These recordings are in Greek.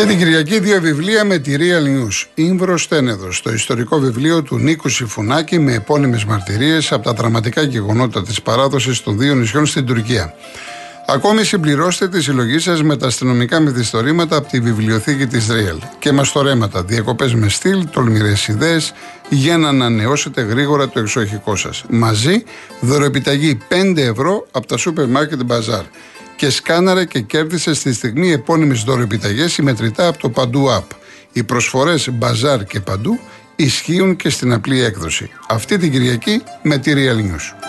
Αυτή την Κυριακή δύο βιβλία με τη Real News. Ήμβρο Στένεδος, το ιστορικό βιβλίο του Νίκου Σιφουνάκη με επώνυμες μαρτυρίες από τα δραματικά γεγονότα της παράδοσης των δύο νησιών στην Τουρκία. Ακόμη συμπληρώστε τη συλλογή σας με τα αστυνομικά μυθιστορήματα από τη βιβλιοθήκη της Real. Και μαστορέματα, διακοπές με στυλ, τολμηρές ιδέες για να ανανεώσετε γρήγορα το εξοχικό σας. Μαζί δωροεπιταγή 5 ευρώ από τα σούπερ μάρκετ μπαζάρ και σκάναρε και κέρδισε στη στιγμή επώνυμε δώροεπιταγέ συμμετρητά από το Παντού App. Οι προσφορές Μπαζάρ και Παντού ισχύουν και στην απλή έκδοση. Αυτή την Κυριακή με τη Real News.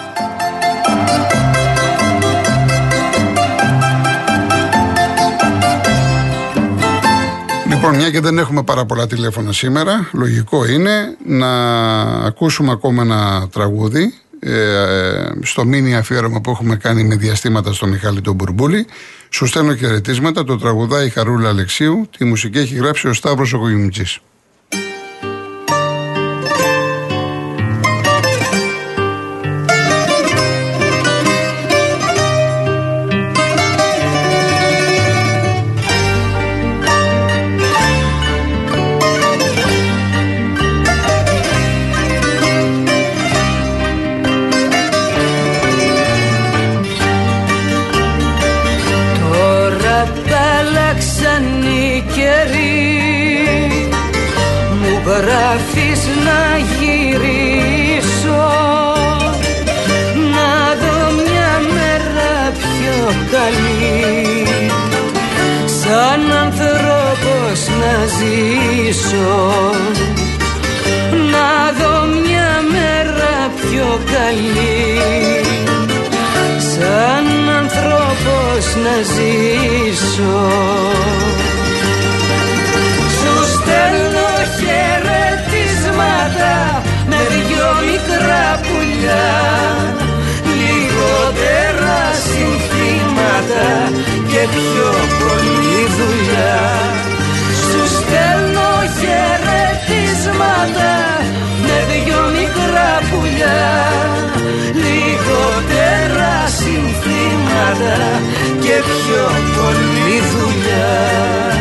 Λοιπόν, μια και δεν έχουμε πάρα πολλά τηλέφωνα σήμερα, λογικό είναι να ακούσουμε ακόμα ένα τραγούδι ε, στο μήνυμα αφιέρωμα που έχουμε κάνει με διαστήματα στο Μιχάλη τον Μπουρμπούλη. Σου στέλνω χαιρετίσματα, το τραγουδάει η Χαρούλα Αλεξίου, τη μουσική έχει γράψει ο Σταύρος ο ζήσω πιο καλή. Σαν άνθρωπος να ζήσω. Σου στέλνω χαιρετίσματα Με δυο μικρά πουλιά. Λιγότερα συνθήματα Και πιο πολύ δουλειά. Στέλνω χαιρετίσματα με δυο μικρά πουλιά λιγότερα συνθήματα και πιο πολύ δουλειά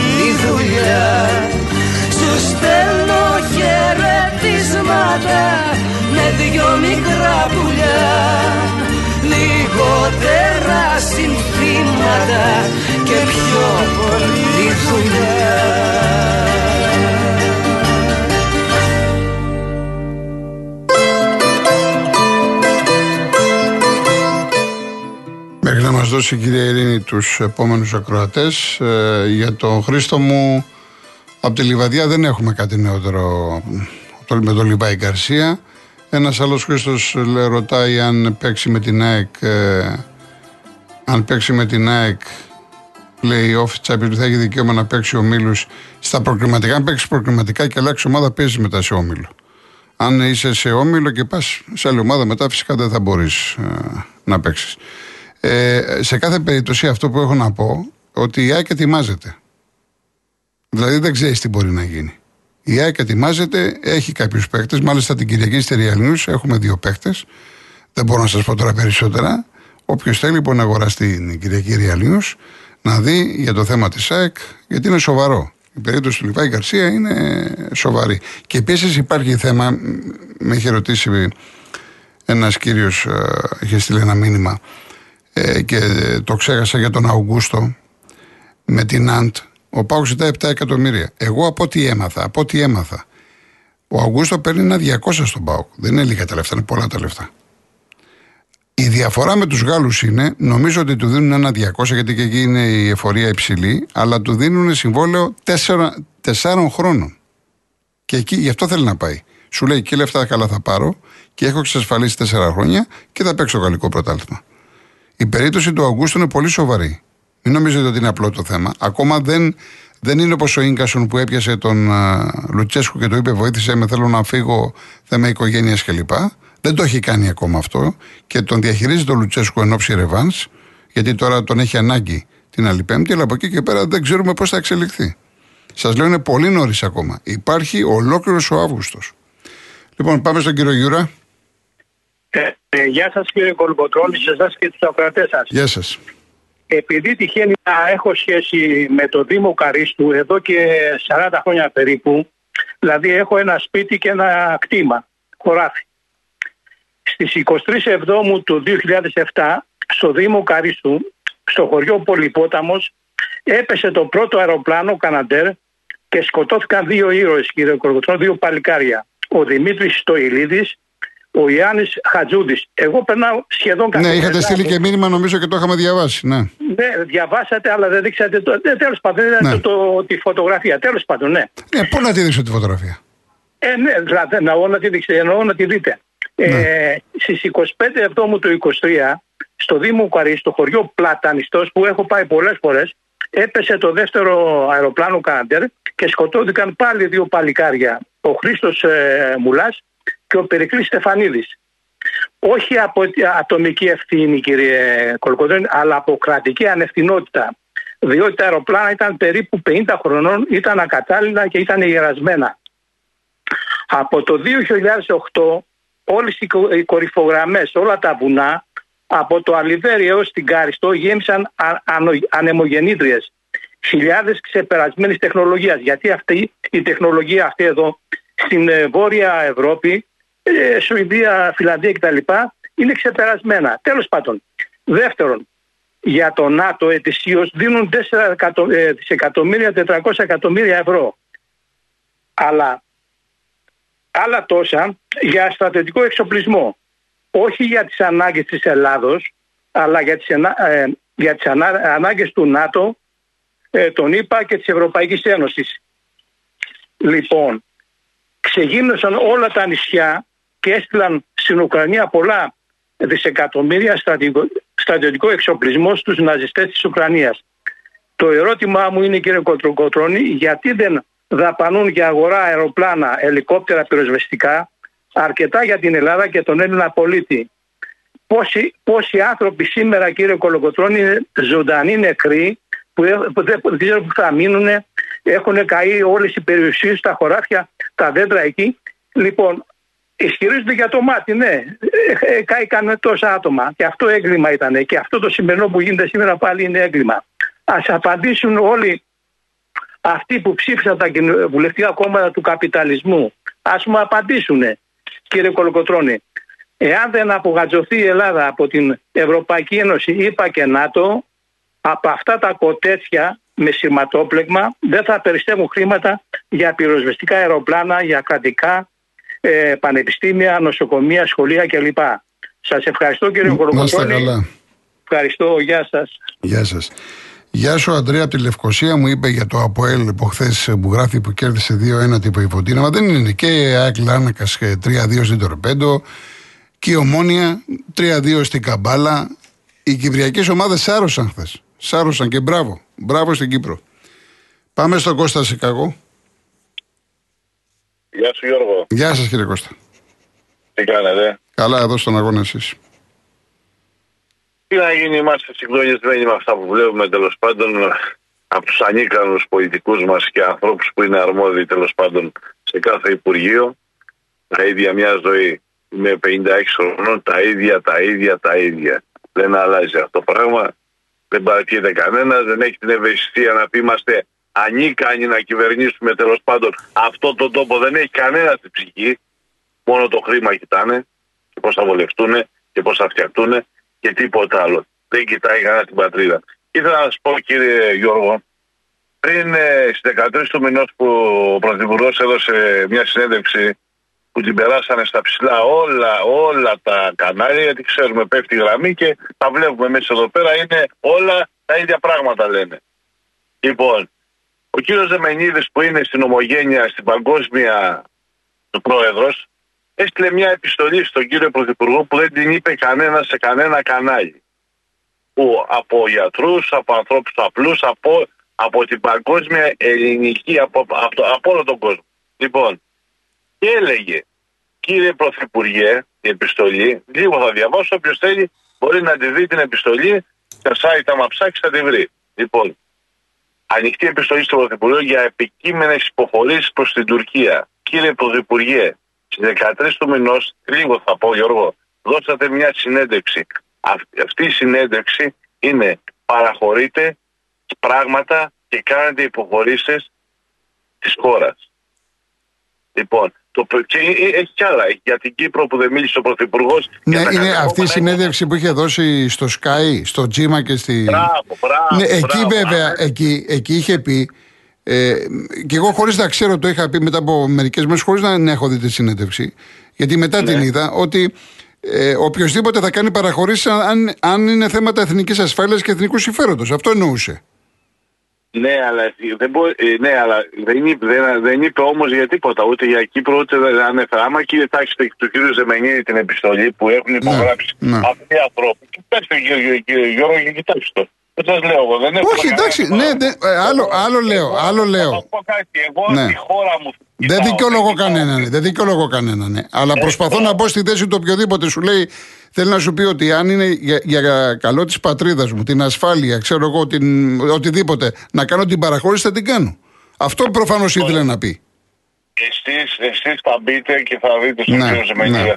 δουλειά. Σου στέλνω χαιρετίσματα με δυο μικρά πουλιά. Λιγότερα συνθήματα και πιο πολύ δουλειά δώσει η κυρία Ειρήνη τους επόμενους ακροατές. Ε, για τον Χρήστο μου από τη Λιβαδιά δεν έχουμε κάτι νεότερο με τον Λιβάη Γκαρσία. Ένας άλλος Χρήστος ρωτάει αν παίξει με την ΑΕΚ ε, αν παίξει με την ΑΕΚ λέει ο Τσάπη θα έχει δικαίωμα να παίξει ο Μίλους στα προκριματικά. Αν παίξεις προκριματικά και αλλάξεις ομάδα, παίζεις μετά σε όμιλο. Αν είσαι σε όμιλο και πας σε άλλη ομάδα μετά, φυσικά δεν θα μπορείς ε, να παίξεις. Ε, σε κάθε περίπτωση αυτό που έχω να πω ότι η ΑΕΚ ετοιμάζεται. Δηλαδή δεν ξέρεις τι μπορεί να γίνει. Η ΑΕΚ ετοιμάζεται, έχει κάποιους παίκτες. Μάλιστα την Κυριακή στη Real έχουμε δύο παίκτες. Δεν μπορώ να σας πω τώρα περισσότερα. Όποιος θέλει μπορεί να αγοράσει την Κυριακή Real να δει για το θέμα της ΑΕΚ, γιατί είναι σοβαρό. Η περίπτωση του Λιβάη Γκαρσία είναι σοβαρή. Και επίσης υπάρχει θέμα, με είχε ρωτήσει ένας κύριος, ε, είχε στείλει ένα μήνυμα ε, και το ξέχασα για τον Αουγκούστο με την Αντ. Ο Πάου ζητάει 7 εκατομμύρια. Εγώ από ό,τι έμαθα, από ό,τι έμαθα, ο Αυγούστο παίρνει ένα 200 στον Πάου. Δεν είναι λίγα τα λεφτά, είναι πολλά τα λεφτά. Η διαφορά με τους Γάλλους είναι, νομίζω ότι του δίνουν ένα 200 γιατί και εκεί είναι η εφορία υψηλή, αλλά του δίνουν συμβόλαιο 4, χρόνων. Και εκεί γι' αυτό θέλει να πάει. Σου λέει και λεφτά καλά θα πάρω και έχω εξασφαλίσει 4 χρόνια και θα παίξω γαλλικό πρωτάθλημα. Η περίπτωση του Αυγούστου είναι πολύ σοβαρή. Μην νομίζετε ότι είναι απλό το θέμα. Ακόμα δεν, δεν είναι όπως ο γκασον που έπιασε τον uh, Λουτσέσκου και το είπε: Βοήθησε με, θέλω να φύγω, θέμα οικογένειας κλπ. Δεν το έχει κάνει ακόμα αυτό και τον διαχειρίζει τον Λουτσέσκου εν ώψη ρεβάνς, γιατί τώρα τον έχει ανάγκη την άλλη Πέμπτη, αλλά από εκεί και πέρα δεν ξέρουμε πώς θα εξελιχθεί. Σας λέω είναι πολύ νωρίς ακόμα. Υπάρχει ολόκληρος ο Αύγουστος. Λοιπόν, πάμε στον κύριο Γιούρα. Ε, ε, γεια σας κύριε Κολοκοτρώνη, σε εσάς και τους ακροατές σας. Γεια σας επειδή τυχαίνει να έχω σχέση με το Δήμο Καρίστου εδώ και 40 χρόνια περίπου, δηλαδή έχω ένα σπίτι και ένα κτήμα, χωράφι. Στις 23 Εβδόμου του 2007, στο Δήμο Καρίστου, στο χωριό Πολυπόταμος, έπεσε το πρώτο αεροπλάνο Καναντέρ και σκοτώθηκαν δύο ήρωες, κύριε Κορκοτρό, δύο παλικάρια. Ο Δημήτρης Στοηλίδης ο Ιάννης Χατζούδη. Εγώ περνάω σχεδόν καθόλου. Ναι, είχατε στείλει και μήνυμα, νομίζω και το είχαμε διαβάσει. Ναι, ναι διαβάσατε, αλλά δεν δείξατε. Το... Ναι, τέλος πάντων, δεν ναι. το, τη φωτογραφία. Τέλος πάντων, ναι. Ναι, πού να τη δείξω τη φωτογραφία; Ε, ναι, δηλαδή, εννοώ να τη δείξετε, εννοώ να τη δείτε. Ε, ναι. Ε, Στις 25 Εβδόμου του 23, στο Δήμο Καρύ, στο χωριό Πλατανιστός, που έχω πάει πολλές φορές, έπεσε το δεύτερο αεροπλάνο Κάντερ και σκοτώθηκαν πάλι δύο παλικάρια. Ο Χρήστος ε, Μουλάς και ο Περικλής Στεφανίδης. Όχι από ατομική ευθύνη κύριε Κολοκοδόνη, αλλά από κρατική ανευθυνότητα. Διότι τα αεροπλάνα ήταν περίπου 50 χρονών, ήταν ακατάλληλα και ήταν γερασμένα. Από το 2008 όλες οι κορυφογραμμές, όλα τα βουνά, από το Αλιβέρι έως την Κάριστο γέμισαν ανεμογεννήτριες. Χιλιάδες ξεπερασμένης τεχνολογίας. Γιατί αυτή η τεχνολογία αυτή εδώ στην ε, Βόρεια Ευρώπη ε, Σουηδία, Φιλανδία κτλ. είναι ξεπερασμένα. Τέλος πάντων. Δεύτερον, για το ΝΑΤΟ ετησίως δίνουν 4 ε, δισεκατομμύρια, 400 εκατομμύρια ευρώ. Αλλά άλλα τόσα για στρατιωτικό εξοπλισμό. Όχι για τις ανάγκες της Ελλάδος, αλλά για τις, ε, για τις ανάγκες του ΝΑΤΟ, ε, τον ΗΠΑ και της Ευρωπαϊκής Ένωσης. Λοιπόν, ξεγίνωσαν όλα τα νησιά και έστειλαν στην Ουκρανία πολλά δισεκατομμύρια στρατιωτικό εξοπλισμό στους ναζιστές της Ουκρανίας. Το ερώτημά μου είναι κύριε Κοτροκοτρώνη γιατί δεν δαπανούν για αγορά αεροπλάνα, ελικόπτερα πυροσβεστικά αρκετά για την Ελλάδα και τον Έλληνα πολίτη; Πόσοι, πόσοι άνθρωποι σήμερα κύριε Κολοκοτρώνη είναι ζωντανοί νεκροί που, δεν ξέρω που θα μείνουν, έχουν καεί όλες οι περιουσίες, τα χωράφια, τα δέντρα εκεί; Λοιπόν, Ισχυρίζονται για το μάτι, ναι. Ε, κάηκαν τόσα άτομα. Και αυτό έγκλημα ήταν. Και αυτό το σημερινό που γίνεται σήμερα πάλι είναι έγκλημα. Α απαντήσουν όλοι αυτοί που ψήφισαν τα βουλευτικά κόμματα του καπιταλισμού. Α μου απαντήσουν, κύριε Κολοκοτρόνη. Εάν δεν απογατζωθεί η Ελλάδα από την Ευρωπαϊκή Ένωση, είπα και ΝΑΤΟ, από αυτά τα κοτέτσια με σηματόπλεγμα δεν θα περιστεύουν χρήματα για πυροσβεστικά αεροπλάνα, για κρατικά, ε, πανεπιστήμια, νοσοκομεία, σχολεία κλπ. Σας ευχαριστώ κύριε Κοροκοτρώνη. Ευχαριστώ, γεια σας. Γεια σας. Γεια σου, Αντρέα από τη Λευκοσία. Μου είπε για το Αποέλ από χθες που γράφει που κέρδισε 2-1 τύπο υποτίνα. Μα δεν είναι. Και η ΑΕΚ Λάρνακας 3-2 στην Τορπέντο. Και η Ομόνια 3-2 στην Καμπάλα. Οι κυπριακές ομάδες σάρωσαν χθες. Σάρωσαν και μπράβο. Μπράβο στην Κύπρο. Πάμε στον Κώστα Σικαγό. Γεια σου Γιώργο. Γεια σας κύριε Κώστα. Τι κάνετε; Καλά εδώ στον αγώνα εσείς. Τι να γίνει, είμαστε συγκλονισμένοι με αυτά που βλέπουμε τέλος πάντων από τους ανίκανους πολιτικούς μας και ανθρώπους που είναι αρμόδιοι τέλος πάντων σε κάθε Υπουργείο. Τα ίδια μια ζωή. Είμαι 56 χρονών, τα ίδια, τα ίδια, τα ίδια. Δεν αλλάζει αυτό το πράγμα. Δεν παρατηρείται κανένας, δεν έχει την ευαισθησία να πει είμαστε ανίκανοι να κυβερνήσουμε τέλος πάντων αυτό τον τόπο. Δεν έχει κανένα στην ψυχή. Μόνο το χρήμα κοιτάνε και πώς θα βολευτούν και πώς θα φτιαχτούν και τίποτα άλλο. Δεν κοιτάει κανένα την πατρίδα. Ήθελα να σας πω κύριε Γιώργο, πριν ε, στις 13 του μηνός που ο Πρωθυπουργός έδωσε μια συνέντευξη που την περάσανε στα ψηλά όλα, όλα τα κανάλια, γιατί ξέρουμε πέφτει η γραμμή και τα βλέπουμε μέσα εδώ πέρα, είναι όλα τα ίδια πράγματα λένε. Λοιπόν, ο κύριος Δεμενίδης που είναι στην Ομογένεια, στην Παγκόσμια του Πρόεδρος, έστειλε μια επιστολή στον κύριο Πρωθυπουργό που δεν την είπε κανένα σε κανένα κανάλι. Που από γιατρούς, από ανθρώπους απλούς, από, από την παγκόσμια ελληνική, από, από, από όλο τον κόσμο. Λοιπόν, και έλεγε, κύριε Πρωθυπουργέ, η επιστολή, λίγο θα διαβάσω, όποιος θέλει μπορεί να τη δει την επιστολή, στα site άμα ψάξει θα τη βρει. Λοιπόν, ανοιχτή επιστολή στο Πρωθυπουργείο για επικείμενες υποχωρήσεις προς την Τουρκία. Κύριε Πρωθυπουργέ, στις 13 του μηνός, λίγο θα πω Γιώργο, δώσατε μια συνέντευξη. Αυτή η συνέντευξη είναι παραχωρείτε πράγματα και κάνετε υποχωρήσεις της χώρας. Λοιπόν, το, και έχει κι άλλα. Για την Κύπρο που δεν μίλησε ο Πρωθυπουργός. Ναι, είναι αυτή η συνέντευξη που είχε δώσει στο Sky, στο Τζίμα και στη. Μπράβο, μπράβο. Ναι, εκεί μπράβο, βέβαια, εκεί, εκεί είχε πει. Ε, και εγώ χωρίς να ξέρω, το είχα πει μετά από μερικές μέρες, χωρίς να έχω δει τη συνέντευξη. Γιατί μετά την είδα ότι ε, οποιοδήποτε θα κάνει παραχωρήσεις αν, αν είναι θέματα εθνικής ασφάλειας και εθνικού συμφέροντος. Αυτό εννοούσε. Ναι, αλλά δεν, μπο, ε, ναι, αλλά δεν είπε, δεν, δεν είπε όμως για τίποτα, ούτε για Κύπρο, ούτε δεν ανέφερε. Άμα κοιτάξετε του κύριου Ζεμενίδη την επιστολή που έχουν υπογράψει ναι. αυτοί οι άνθρωποι, κοιτάξτε κύριε, κύριε Γιώργο και κοιτάξτε το. Δεν σας λέω εγώ, δεν έχω Όχι, εντάξει, ναι, δε, ε, άλλο, άλλο λέω, άλλο λέω. Θα πω κάτι, εγώ Ναι. τη χώρα μου. Δεν κοιτάω, δικαιολογώ κοιτάω. κανέναν, δεν δικαιολογώ κανέναν. Ναι. Αλλά προσπαθώ να μπω στη θέση του οποιοδήποτε σου λέει. Θέλει να σου πει ότι αν είναι για, για καλό της πατρίδας μου, την ασφάλεια, ξέρω εγώ, την, οτιδήποτε, να κάνω την παραχώρηση θα την κάνω. Αυτό προφανώς ήθελε να πει. Εσείς, εσείς θα μπείτε και θα δείτε στον Ναι, κύριο Ζεμενίδη ναι.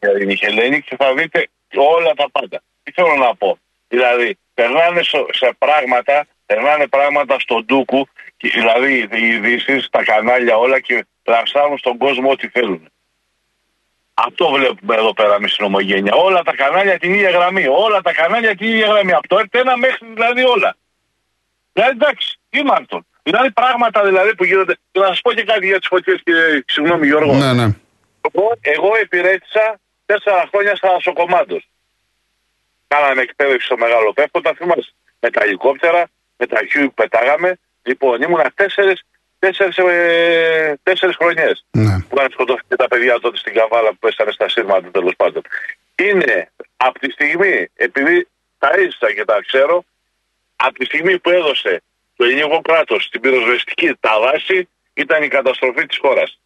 για την Χελένη και θα δείτε όλα τα πάντα. Τι θέλω να πω; Δηλαδή, περνάνε στο- σε πράγματα, περνάνε πράγματα στον Τούκου, και- δηλαδή οι ειδήσεις, τα κανάλια όλα και πλασάρουν στον κόσμο ό,τι θέλουν. Αυτό βλέπουμε εδώ πέρα εμεί στην Ομογένεια. Όλα τα κανάλια την ίδια γραμμή. Όλα τα κανάλια την ίδια γραμμή. Από το ένα μέχρι δηλαδή όλα. Δηλαδή εντάξει, τι είναι αυτό. Δηλαδή πράγματα δηλαδή που γίνονται. Και να σας πω και κάτι για τις φωτιές, και συγγνώμη Γιώργο. Ναι, ναι. Εγώ, εγώ υπηρέτησα τέσσερα χρόνια στα νοσοκομάτο. Κάναμε εκπαίδευση στο μεγάλο πέφτο, τα θυμάσαι. Με τα ελικόπτερα, με τα χιού που πετάγαμε. Λοιπόν, ήμουνα τέσσερις τέσσερις, ε, τέσσερις χρονιές ναι. που είχαν σκοτωθεί και τα παιδιά τότε στην Καβάλα που πέσανε στα σύρματα τέλος πάντων. Είναι από τη στιγμή, επειδή τα έζησα και τα ξέρω, από τη στιγμή που έδωσε το ελληνικό κράτος στην πυροσβεστική τα βάση, ήταν η καταστροφή της χώρας.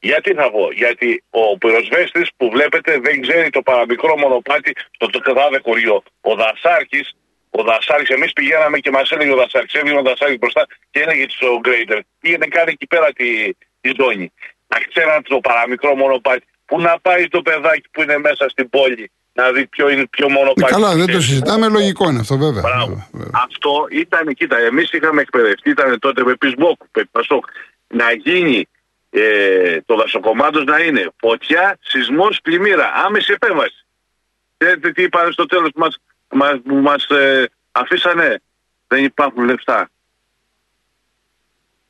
Γιατί θα πω, Γιατί ο πυροσβέστης που βλέπετε δεν ξέρει το παραμικρό μονοπάτι στο τότε τάδε χωριό. Ο Δασάρχη, ο Δασάρχη, εμείς πηγαίναμε και μας έλεγε ο Δασάρχη, έβγαινε ο Δασάρχη μπροστά και έλεγε στο Γκρέιντερ, πήγαινε κάνει εκεί πέρα τη, τη ζώνη. Να ξέραν το παραμικρό μονοπάτι. Πού να πάει το παιδάκι που είναι μέσα στην πόλη να δει ποιο είναι ποιο Ε, μονοπάτι. καλά, δεν το ξέρει. συζητάμε, λογικό είναι αυτό, βέβαια. Μπράβο. Βέβαια, βέβαια. Αυτό ήταν, κοίτα, εμείς είχαμε εκπαιδευτεί, ήταν τότε με πισμόκου, με Πασόκ, να γίνει ε, το δασοκομάτο να είναι φωτιά, σεισμός, πλημμύρα, άμεση επέμβαση. Ξέρετε τι είπαν στο τέλος που μας; Μας, που μας, ε, αφήσανε. Δεν υπάρχουν λεφτά.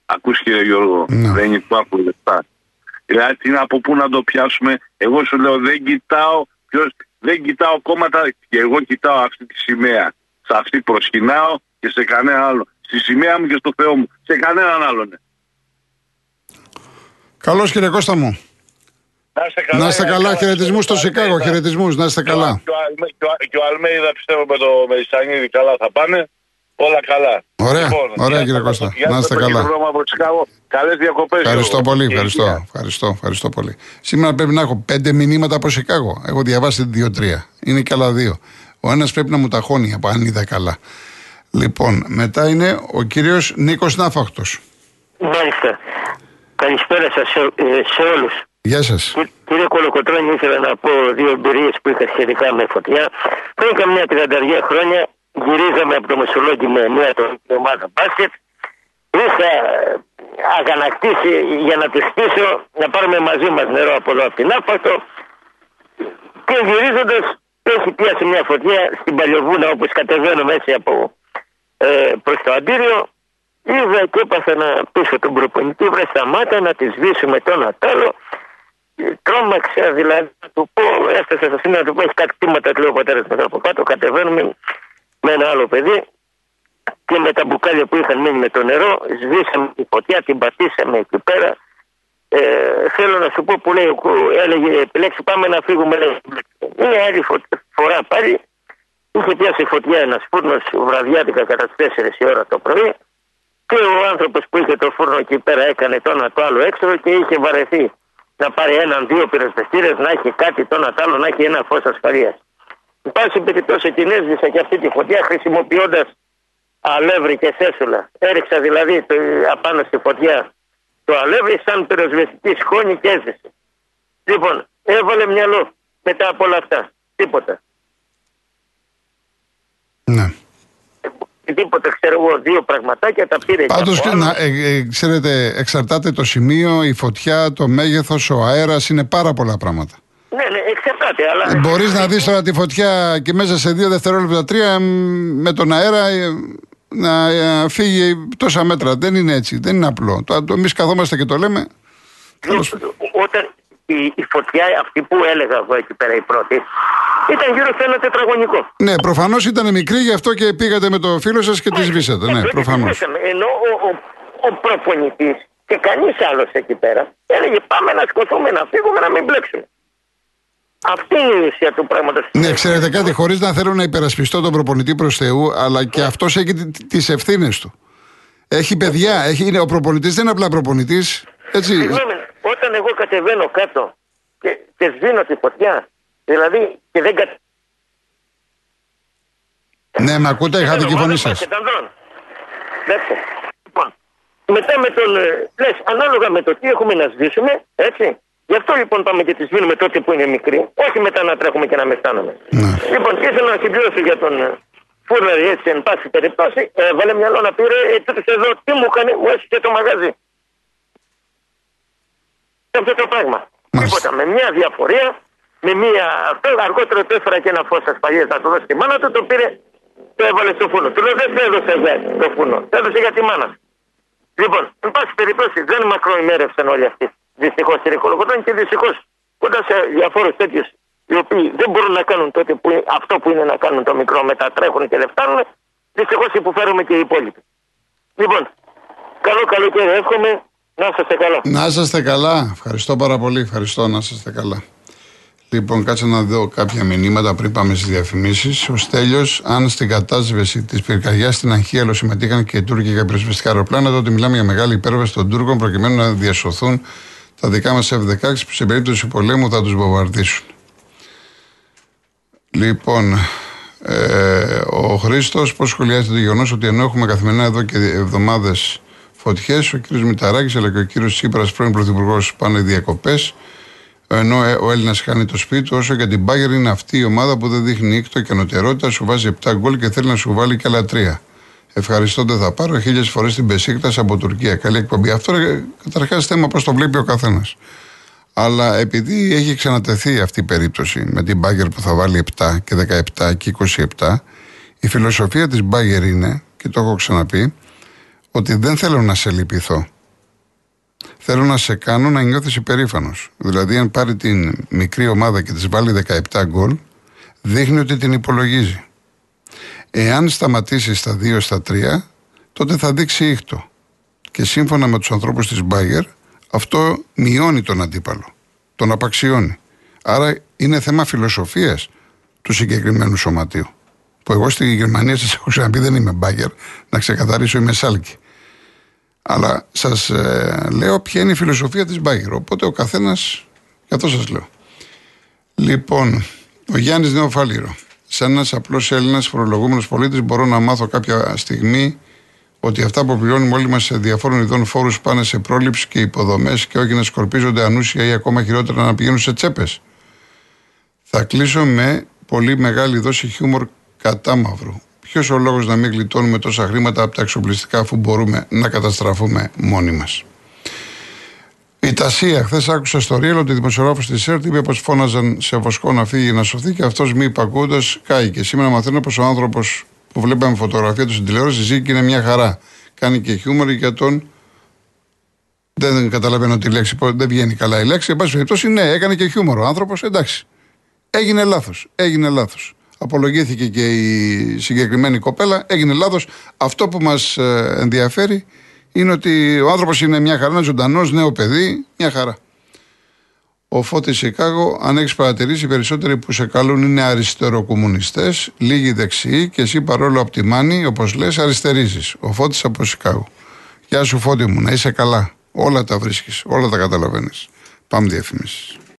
Ακούς κύριε Γιώργο, Ναι. δεν υπάρχουν λεφτά. Δηλαδή τι να- από πού να το πιάσουμε; Εγώ σου λέω δεν κοιτάω ποιος, δεν κοιτάω κόμματα και εγώ κοιτάω αυτή τη σημαία. Σε αυτή προσκυνάω και σε κανένα άλλο. Στη σημαία μου και στο Θεό μου. Σε κανέναν άλλον. Καλώς κύριε Κώστα μου. Να είστε καλά. Να είστε για καλά, καλά. χαιρετισμούς στο Και ο Σικάγο, Αλμέιδα- χαιρετισμούς, να είστε και ο- καλά. Και ο, Αλμε- και ο- και ο Αλμέιδα πιστεύω με το Μελισανίδη καλά θα πάνε. Όλα καλά. Ωραία, ωραία, γεια κύριε σας, Κώστα. γεια Να σας είστε από καλά. την Ρώμα, από Τσικάγο. Καλές διακοπές. Ευχαριστώ Γιώργο. πολύ, Και ευχαριστώ, υγεία. ευχαριστώ, ευχαριστώ πολύ. Σήμερα πρέπει να έχω πέντε μηνύματα από Σικάγο. Έχω διαβάσει δύο-τρία. Είναι και άλλα δύο. Ο ένας πρέπει να μου ταχώνει από αν είδα καλά. Λοιπόν, μετά είναι ο κύριος Νίκος Νάφαχτο. Μάλιστα. Καλησπέρα σας σε, ε, σε όλους. Γεια σας. Κύριε Κολοκοτρώνη, ήθελα να πω δύο εμπειρίες που είχα σχετικά με φωτιά. Πριν καμιά τριανταριά χρόνια γυρίζαμε από το Μεσολόγγι με μια τοπική ομάδα μπάσκετ είχα αγανακτήσει για να τους πείσω να πάρουμε μαζί μας νερό από εδώ από την Άφαστο και γυρίζοντας έχει πιάσει μια φωτιά στην Παλιοβούνα όπως κατεβαίνω έτσι από ε, προς το αντίριο είδα και έπαθα να πείσω τον προπονητή βρε σταμάτα να τη σβήσουμε το Νατάλο τρόμαξα δηλαδή να του πω έφτασα στο σημείο να του πω έχει κάτι κτήματα του λέει ο πατέρας μας από κάτω κατεβαίνουμε με ένα άλλο παιδί και με τα μπουκάλια που είχαν μείνει με το νερό σβήσαμε τη φωτιά, την πατήσαμε εκεί πέρα ε, θέλω να σου πω που λέει, έλεγε επιλέξει πάμε να φύγουμε λέει. Μια άλλη φορά πάλι είχε πιάσει φωτιά ένα φούρνο βραδιάτικα κατά τις 4 η ώρα το πρωί και ο άνθρωπος που είχε το φούρνο εκεί πέρα έκανε το ένα το άλλο έξω και είχε βαρεθεί να πάρει έναν δύο πυροσβεστήρες, να έχει κάτι το ένα το άλλο, να έχει ένα φως ασφαλείας. Εν πάση περιπτώσεις την έσβησα και αυτή τη φωτιά χρησιμοποιώντας αλεύρι και σέσουλα. Έριξα δηλαδή το, απάνω στη φωτιά το αλεύρι σαν πυροσβεστική σχόνη και έζησε. Λοιπόν, έβαλε μυαλό μετά από όλα αυτά. Τίποτα. Ναι. Τίποτα, ξέρω εγώ, δύο πραγματάκια τα πήρε. Πάντως, ε, ε, ξέρετε, εξαρτάται το σημείο, η φωτιά, το μέγεθος, ο αέρας, είναι πάρα πολλά πράγματα. Ναι, ναι, εξαρτάται. Αλλά... Ε, Μπορείς να δεις τώρα τη φωτιά και μέσα σε δύο δευτερόλεπτα, τρία με τον αέρα ε, να ε, φύγει τόσα μέτρα. Δεν είναι έτσι. Δεν είναι απλό. Το, το, Εμείς καθόμαστε και το λέμε. Όταν η, η φωτιά αυτή που έλεγα εγώ εκεί πέρα η πρώτη ήταν γύρω σε ένα τετραγωνικό. Ναι, προφανώς ήταν μικρή, γι' αυτό και πήγατε με το φίλο σας και τη σβήσατε. Ναι, προφανώς. Ενώ ο, ο, ο προπονητής και κανείς άλλος εκεί πέρα έλεγε πάμε να σκοτούμε, να φύγουμε, να μην μπλέξουμε. Αυτή είναι η ουσία του πράγματος. Ναι, ξέρετε κάτι, χωρίς να θέλω να υπερασπιστώ τον προπονητή προς Θεού, αλλά και αυτός έχει τις ευθύνες του. Έχει παιδιά, έχει, είναι, ο προπονητής δεν είναι απλά προπονητής. Έτσι. Συγγνώμη, όταν εγώ κατεβαίνω κάτω και, και σβήνω τη φωτιά, δηλαδή και δεν κατεβαίνω. Ναι, με ακούτε, είχατε και φωνή σας. Λοιπόν, μετά με τον. Ε, Λες, ανάλογα με το τι έχουμε να σβήσουμε, έτσι, Γι' αυτό λοιπόν πάμε και τη σβήνουμε τότε που είναι μικρή. Όχι μετά να τρέχουμε και να μεστάνουμε. Ναι. Λοιπόν, και ήθελα να συμπληρώσω για τον ε, Φούρνερ έτσι εν πάση περιπτώσει. Ε, βάλε μυαλό να πήρε, ε, τότε εδώ τι μου έκανε, μου έσυγε το μαγαζί. Αυτό το πράγμα. Τίποτα. Με μια διαφορία, με μια. Αυτό αργότερα το έφερα και ένα φως ασφαλείας να το δώσει τη μάνα του, το πήρε, το έβαλε στο φούρνο. Του λέω δεν το έδωσε εδώ το φούρνο. Το έδωσε για τη μάνα. Λοιπόν, εν πάση περιπτώσει δεν μακροημέρευσαν όλοι αυτοί δυστυχώς ρηχολογόταν και δυστυχώς κοντά σε διαφόρους τέτοιους οι οποίοι δεν μπορούν να κάνουν τότε που, αυτό που είναι να κάνουν το μικρό, μετατρέχουν και δεν φτάνουν, δυστυχώς υποφέρουμε και οι υπόλοιποι. Λοιπόν, καλό καλοκαίρι, εύχομαι να είστε καλά. Να είστε καλά. Ευχαριστώ πάρα πολύ. Ευχαριστώ να είστε καλά. Λοιπόν, κάτσε να δω κάποια μηνύματα πριν πάμε στις διαφημίσεις. Ο Στέλιος, αν στην κατάσβεση της πυρκαγιάς στην Αγχίαλο συμμετείχαν και οι Τούρκοι για πυροσβεστικά αεροπλάνα, τότε μιλάμε για μεγάλη υπέρβαση των Τούρκων προκειμένου να διασωθούν τα δικά μας F-16 που σε περίπτωση πολέμου θα τους βομβαρδίσουν. Λοιπόν, ε, ο Χρήστος πώς σχολιάζει το γεγονός ότι ενώ έχουμε καθημερινά εδώ και εβδομάδες φωτιές, ο κ. Μηταράκης αλλά και ο κ. Τσίπρας, πρώην Πρωθυπουργός, πάνε διακοπές. Ενώ ε, ο Έλληνας χάνει το σπίτι του, όσο για την Μπάγκερ είναι αυτή η ομάδα που δεν δείχνει ήκτο και ανωτερότητα, σου βάζει 7 γκολ και θέλει να σου βάλει και άλλα 3. Ευχαριστώ, δεν θα πάρω χίλιες φορές την Πεσίκτα από Τουρκία. Καλή εκπομπή. Αυτό καταρχάς θέμα πώς το βλέπει ο καθένας. Αλλά επειδή έχει ξανατεθεί αυτή η περίπτωση με την Μπάγκερ που θα βάλει 7 και 17 και 27, η φιλοσοφία της Μπάγκερ είναι, και το έχω ξαναπεί, ότι δεν θέλω να σε λυπηθώ. Θέλω να σε κάνω να νιώθεις υπερήφανος. Δηλαδή, αν πάρει την μικρή ομάδα και της βάλει 17 γκολ, δείχνει ότι την υπολογίζει. Εάν σταματήσεις στα 2 στα 3, τότε θα δείξει ήχτο. Και σύμφωνα με τους ανθρώπους της Μπάγκερ, αυτό μειώνει τον αντίπαλο. Τον απαξιώνει. Άρα είναι θέμα φιλοσοφίας του συγκεκριμένου σωματείου. Που εγώ στη Γερμανία σας έχω ξαναπεί δεν είμαι Μπάγκερ, να ξεκαθαρίσω είμαι Σάλκι. Αλλά σας ε, λέω ποια είναι η φιλοσοφία της Μπάγκερ. Οπότε ο καθένας, γι' αυτό σας λέω. Λοιπόν, ο Γιάννης Νεοφάλιρο σαν ένας απλός Έλληνας φορολογούμενος πολίτης, μπορώ να μάθω κάποια στιγμή ότι αυτά που πληρώνουμε όλοι μας σε διαφόρων ειδών φόρους πάνε σε πρόληψη και υποδομές και όχι να σκορπίζονται ανούσια ή ακόμα χειρότερα να πηγαίνουν σε τσέπες. Θα κλείσω με πολύ μεγάλη δόση χιούμορ κατά μαύρου. Ποιος ο λόγος να μην γλιτώνουμε τόσα χρήματα από τα εξοπλιστικά αφού μπορούμε να καταστραφούμε μόνοι μας; Η Τασία, χθες άκουσα στο Ρίλο ότι δημοσιογράφος της ΕΡΤ είπε πως φώναζαν σε βοσκό να φύγει να σωθεί και αυτός μη υπακούοντας κάηκε. Σήμερα μαθαίνω πως ο άνθρωπος που βλέπαμε φωτογραφία του στην τηλεόραση ζει και είναι μια χαρά. Κάνει και χιούμορ για τον. Δεν καταλαβαίνω τη λέξη, δεν βγαίνει καλά η λέξη. Εν πάση περιπτώσει, ναι, έκανε και χιούμορ ο άνθρωπος, εντάξει. Έγινε λάθος. Έγινε λάθος. Απολογήθηκε και η συγκεκριμένη κοπέλα. Έγινε λάθος. Αυτό που μας ε, ενδιαφέρει είναι ότι ο άνθρωπος είναι μια χαρά, ένα ζωντανός, νέο παιδί, μια χαρά. Ο Φώτης Σικάγο, αν έχεις παρατηρήσει, οι περισσότεροι που σε καλούν είναι αριστεροκομμουνιστές, λίγοι δεξιοί και εσύ παρόλο από τη μάνη, όπως λες, αριστερίζεις. Ο Φώτης από Σικάγο. Γεια σου, Φώτη μου, να είσαι καλά. Όλα τα βρίσκεις, όλα τα καταλαβαίνεις. Πάμε διαφημίσεις.